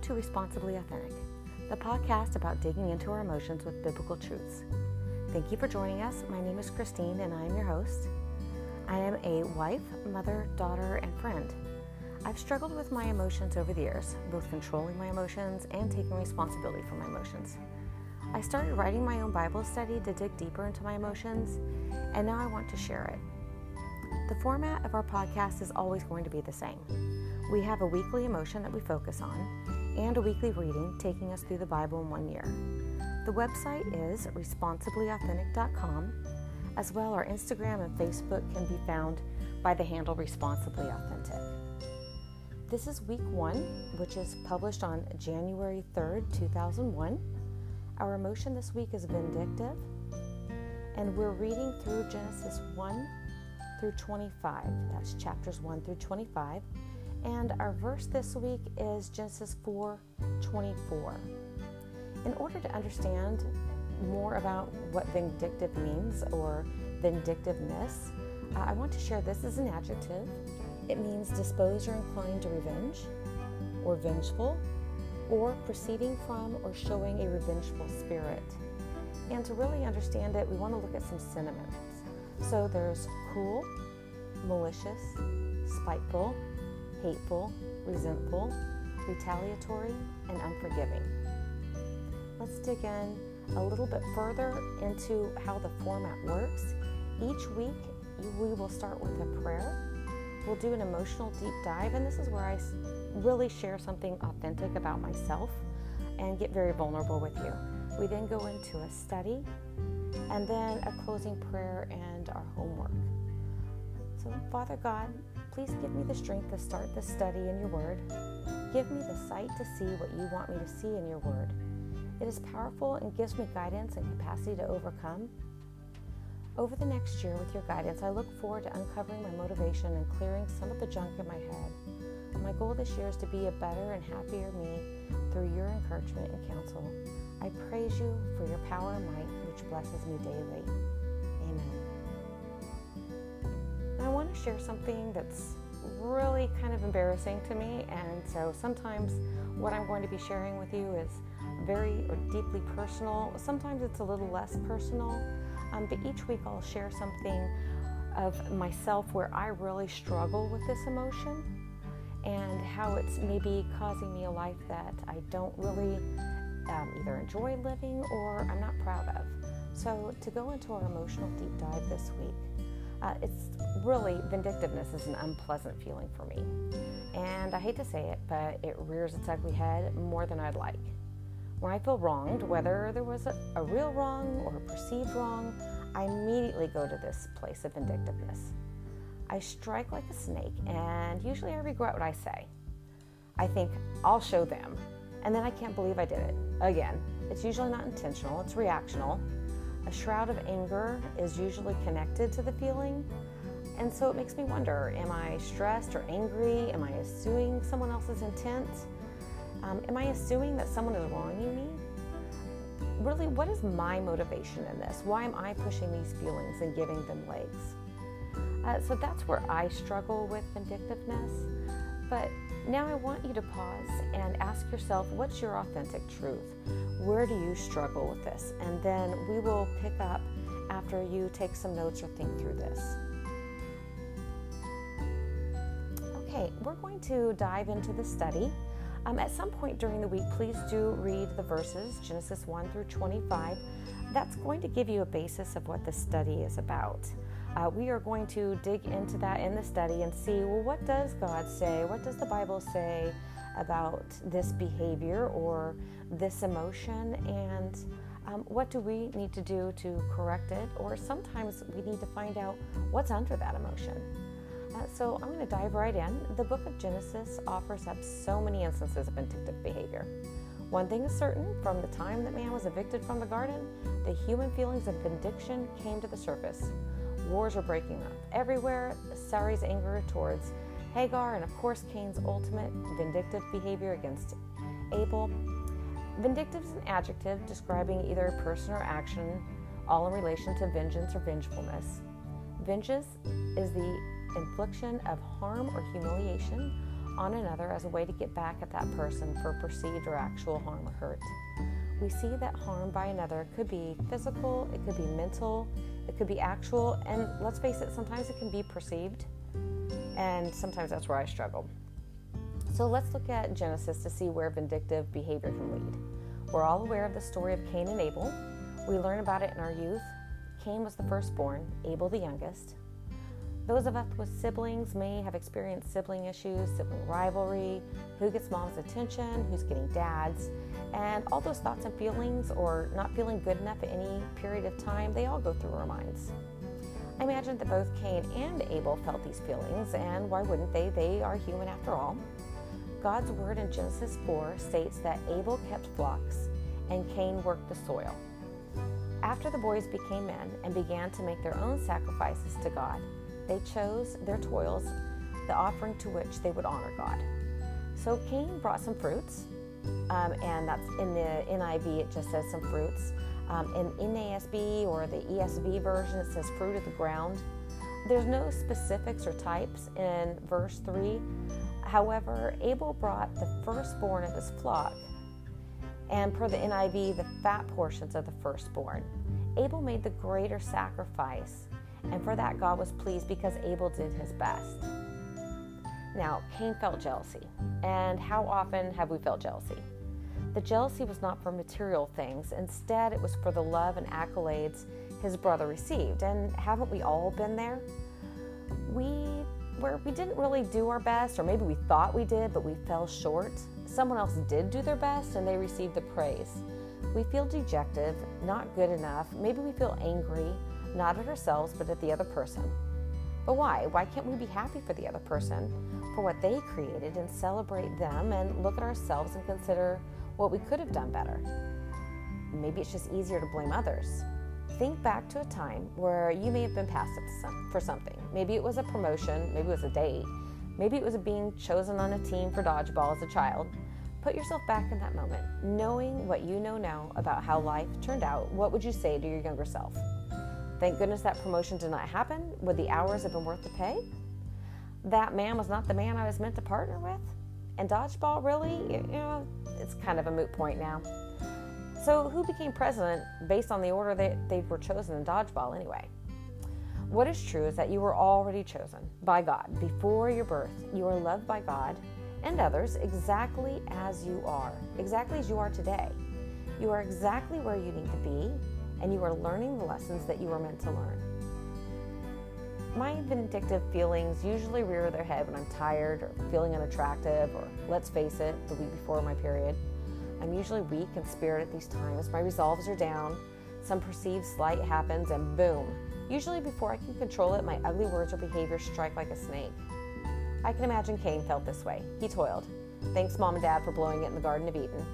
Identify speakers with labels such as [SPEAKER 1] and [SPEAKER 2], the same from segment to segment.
[SPEAKER 1] Welcome to Responsibly Authentic, the podcast about digging into our emotions with biblical truths. Thank you for joining us. My name is Christine, and I am your host. I am a wife, mother, daughter, and friend. I've struggled with my emotions over the years, both controlling my emotions and taking responsibility for my emotions. I started writing my own Bible study to dig deeper into my emotions, and now I want to share it. The format of our podcast is always going to be the same. We have a weekly emotion that we focus on and a weekly reading taking us through the Bible in one year. The website is responsiblyauthentic.com. As well, our Instagram and Facebook can be found by the handle Responsibly Authentic. This is week one, which is published on January 3rd, 2001. Our emotion this week is vindictive, and we're reading through Genesis 1 through 25. That's chapters 1 through 25. And our verse this week is Genesis 4 24. In order to understand more about what vindictive means or vindictiveness, uh, I want to share this as an adjective. It means disposed or inclined to revenge, or vengeful, or proceeding from or showing a revengeful spirit. And to really understand it, we want to look at some synonyms. So there's cruel, malicious, spiteful, hateful, resentful, retaliatory, and unforgiving. Let's dig in a little bit further into how the format works. Each week, we will start with a prayer. We'll do an emotional deep dive, and this is where I really share something authentic about myself and get very vulnerable with you. We then go into a study and then a closing prayer and our homework. So, Father God, please give me the strength to start the study in your word. Give me the sight to see what you want me to see in your word. It is powerful and gives me guidance and capacity to overcome. Over the next year, with your guidance, I look forward to uncovering my motivation and clearing some of the junk in my head. My goal this year is to be a better and happier me through your encouragement and counsel. I praise you for your power and might, which blesses me daily. I want to share something that's really kind of embarrassing to me, and so sometimes what I'm going to be sharing with you is very or deeply personal. Sometimes it's a little less personal, um, but each week I'll share something of myself where I really struggle with this emotion and how it's maybe causing me a life that I don't really um, either enjoy living or I'm not proud of. So, to go into our emotional deep dive this week, uh, it's really vindictiveness is an unpleasant feeling for me. And I hate to say it, but it rears its ugly head more than I'd like. When I feel wronged, whether there was a, a real wrong or a perceived wrong, I immediately go to this place of vindictiveness. I strike like a snake, and usually I regret what I say. I think, I'll show them, and then I can't believe I did it. Again, it's usually not intentional, it's reactional. A shroud of anger is usually connected to the feeling, and so it makes me wonder am I stressed or angry? Am I assuming someone else's intent? Um, am I assuming that someone is wronging me? Really, what is my motivation in this? Why am I pushing these feelings and giving them legs? Uh, so that's where I struggle with vindictiveness. But now I want you to pause and ask yourself what's your authentic truth? Where do you struggle with this? And then we will pick up after you take some notes or think through this. Okay, we're going to dive into the study. Um, at some point during the week, please do read the verses, Genesis 1 through 25. That's going to give you a basis of what the study is about. Uh, we are going to dig into that in the study and see well, what does God say? What does the Bible say about this behavior or this emotion? And um, what do we need to do to correct it? Or sometimes we need to find out what's under that emotion. Uh, so I'm going to dive right in. The book of Genesis offers up so many instances of vindictive behavior. One thing is certain from the time that man was evicted from the garden, the human feelings of vindication came to the surface. Wars are breaking up everywhere. Sarai's anger towards Hagar, and of course, Cain's ultimate vindictive behavior against Abel. Vindictive is an adjective describing either a person or action, all in relation to vengeance or vengefulness. Vengeance is the infliction of harm or humiliation on another as a way to get back at that person for perceived or actual harm or hurt. We see that harm by another could be physical, it could be mental, it could be actual, and let's face it, sometimes it can be perceived, and sometimes that's where I struggle. So let's look at Genesis to see where vindictive behavior can lead. We're all aware of the story of Cain and Abel. We learn about it in our youth. Cain was the firstborn, Abel the youngest. Those of us with siblings may have experienced sibling issues, sibling rivalry, who gets mom's attention, who's getting dad's, and all those thoughts and feelings, or not feeling good enough at any period of time, they all go through our minds. I imagine that both Cain and Abel felt these feelings, and why wouldn't they? They are human after all. God's word in Genesis 4 states that Abel kept flocks and Cain worked the soil. After the boys became men and began to make their own sacrifices to God, they chose their toils, the offering to which they would honor God. So Cain brought some fruits, um, and that's in the NIV, it just says some fruits. Um, in NASB or the ESV version, it says fruit of the ground. There's no specifics or types in verse 3, However, Abel brought the firstborn of his flock, and per the NIV, the fat portions of the firstborn. Abel made the greater sacrifice, and for that God was pleased because Abel did his best. Now, Cain felt jealousy, and how often have we felt jealousy? The jealousy was not for material things, instead, it was for the love and accolades his brother received. And haven't we all been there? We where we didn't really do our best, or maybe we thought we did, but we fell short. Someone else did do their best and they received the praise. We feel dejected, not good enough. Maybe we feel angry, not at ourselves, but at the other person. But why? Why can't we be happy for the other person, for what they created, and celebrate them and look at ourselves and consider what we could have done better? Maybe it's just easier to blame others. Think back to a time where you may have been passive for something. Maybe it was a promotion, maybe it was a date, maybe it was being chosen on a team for dodgeball as a child. Put yourself back in that moment. Knowing what you know now about how life turned out, what would you say to your younger self? Thank goodness that promotion did not happen. Would the hours have been worth the pay? That man was not the man I was meant to partner with? And dodgeball, really? You know, it's kind of a moot point now. So, who became president based on the order that they were chosen in dodgeball anyway? What is true is that you were already chosen by God before your birth. You are loved by God and others exactly as you are, exactly as you are today. You are exactly where you need to be, and you are learning the lessons that you were meant to learn. My vindictive feelings usually rear their head when I'm tired or feeling unattractive, or let's face it, the week before my period. I'm usually weak in spirit at these times. My resolves are down. Some perceived slight happens, and boom. Usually, before I can control it, my ugly words or behavior strike like a snake. I can imagine Cain felt this way. He toiled. Thanks, Mom and Dad, for blowing it in the Garden of Eden.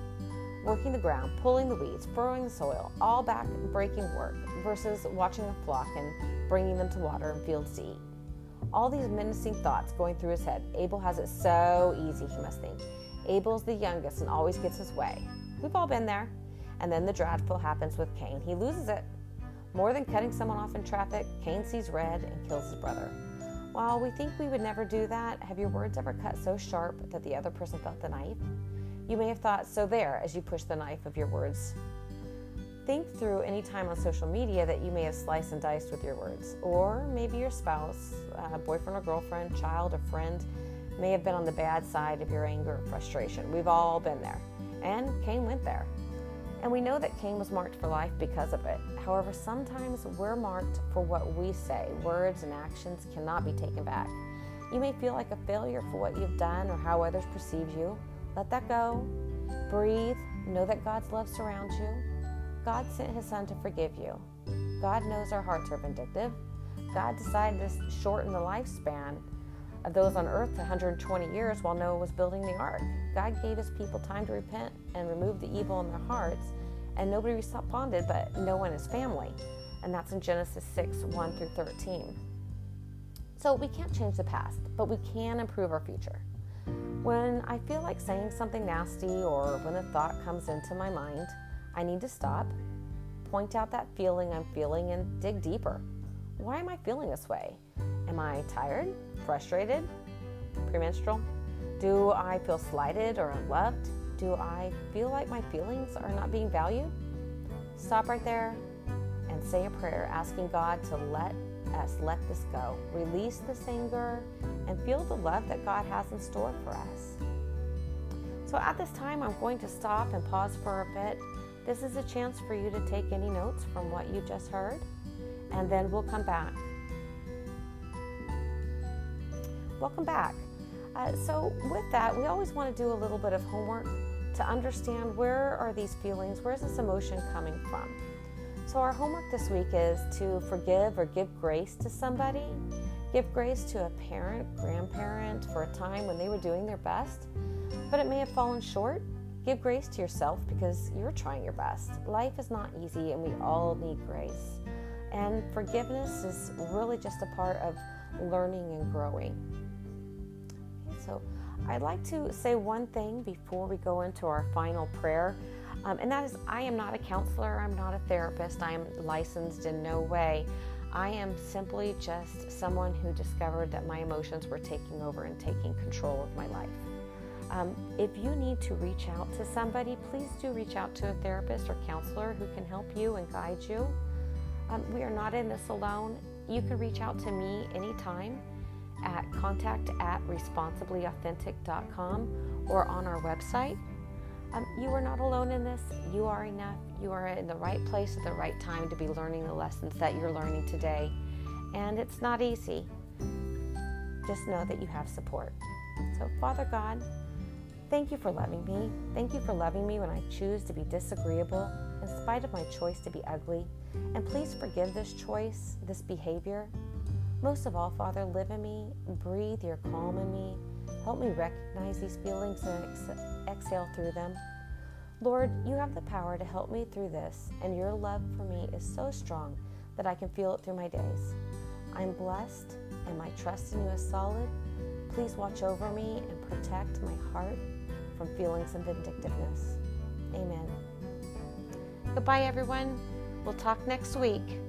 [SPEAKER 1] Working the ground, pulling the weeds, furrowing the soil, all back breaking work, versus watching a flock and bringing them to water and fields to eat. All these menacing thoughts going through his head. Abel has it so easy, he must think. Abel's the youngest and always gets his way. We've all been there. And then the dreadful happens with Cain. He loses it. More than cutting someone off in traffic, Cain sees red and kills his brother. While we think we would never do that, have your words ever cut so sharp that the other person felt the knife? You may have thought, so there, as you push the knife of your words. Think through any time on social media that you may have sliced and diced with your words. Or maybe your spouse, uh, boyfriend or girlfriend, child or friend may have been on the bad side of your anger or frustration. We've all been there. And Cain went there. And we know that Cain was marked for life because of it. However, sometimes we're marked for what we say. Words and actions cannot be taken back. You may feel like a failure for what you've done or how others perceive you. Let that go. Breathe. Know that God's love surrounds you. God sent his son to forgive you. God knows our hearts are vindictive. God decided to shorten the lifespan of those on earth to 120 years while Noah was building the ark. God gave his people time to repent and remove the evil in their hearts, and nobody responded but Noah and his family. And that's in Genesis 6 1 through 13. So we can't change the past, but we can improve our future. When I feel like saying something nasty or when a thought comes into my mind, I need to stop, point out that feeling I'm feeling, and dig deeper. Why am I feeling this way? Am I tired? Frustrated? Premenstrual? Do I feel slighted or unloved? Do I feel like my feelings are not being valued? Stop right there and say a prayer asking God to let us let this go, release this anger, and feel the love that God has in store for us. So at this time, I'm going to stop and pause for a bit. This is a chance for you to take any notes from what you just heard, and then we'll come back. Welcome back. Uh, so, with that, we always want to do a little bit of homework to understand where are these feelings, where's this emotion coming from. So, our homework this week is to forgive or give grace to somebody. Give grace to a parent, grandparent for a time when they were doing their best, but it may have fallen short. Give grace to yourself because you're trying your best. Life is not easy and we all need grace. And forgiveness is really just a part of learning and growing. So I'd like to say one thing before we go into our final prayer, um, and that is I am not a counselor, I'm not a therapist, I am licensed in no way. I am simply just someone who discovered that my emotions were taking over and taking control of my life. Um, if you need to reach out to somebody, please do reach out to a therapist or counselor who can help you and guide you. Um, we are not in this alone. You can reach out to me anytime at contact at responsiblyauthentic.com or on our website. Um, you are not alone in this. You are enough. You are in the right place at the right time to be learning the lessons that you're learning today. And it's not easy. Just know that you have support. So, Father God, thank you for loving me. Thank you for loving me when I choose to be disagreeable in spite of my choice to be ugly. And please forgive this choice, this behavior, most of all, Father, live in me, breathe your calm in me. Help me recognize these feelings and ex- exhale through them. Lord, you have the power to help me through this, and your love for me is so strong that I can feel it through my days. I'm blessed, and my trust in you is solid. Please watch over me and protect my heart from feelings of vindictiveness. Amen. Goodbye, everyone. We'll talk next week.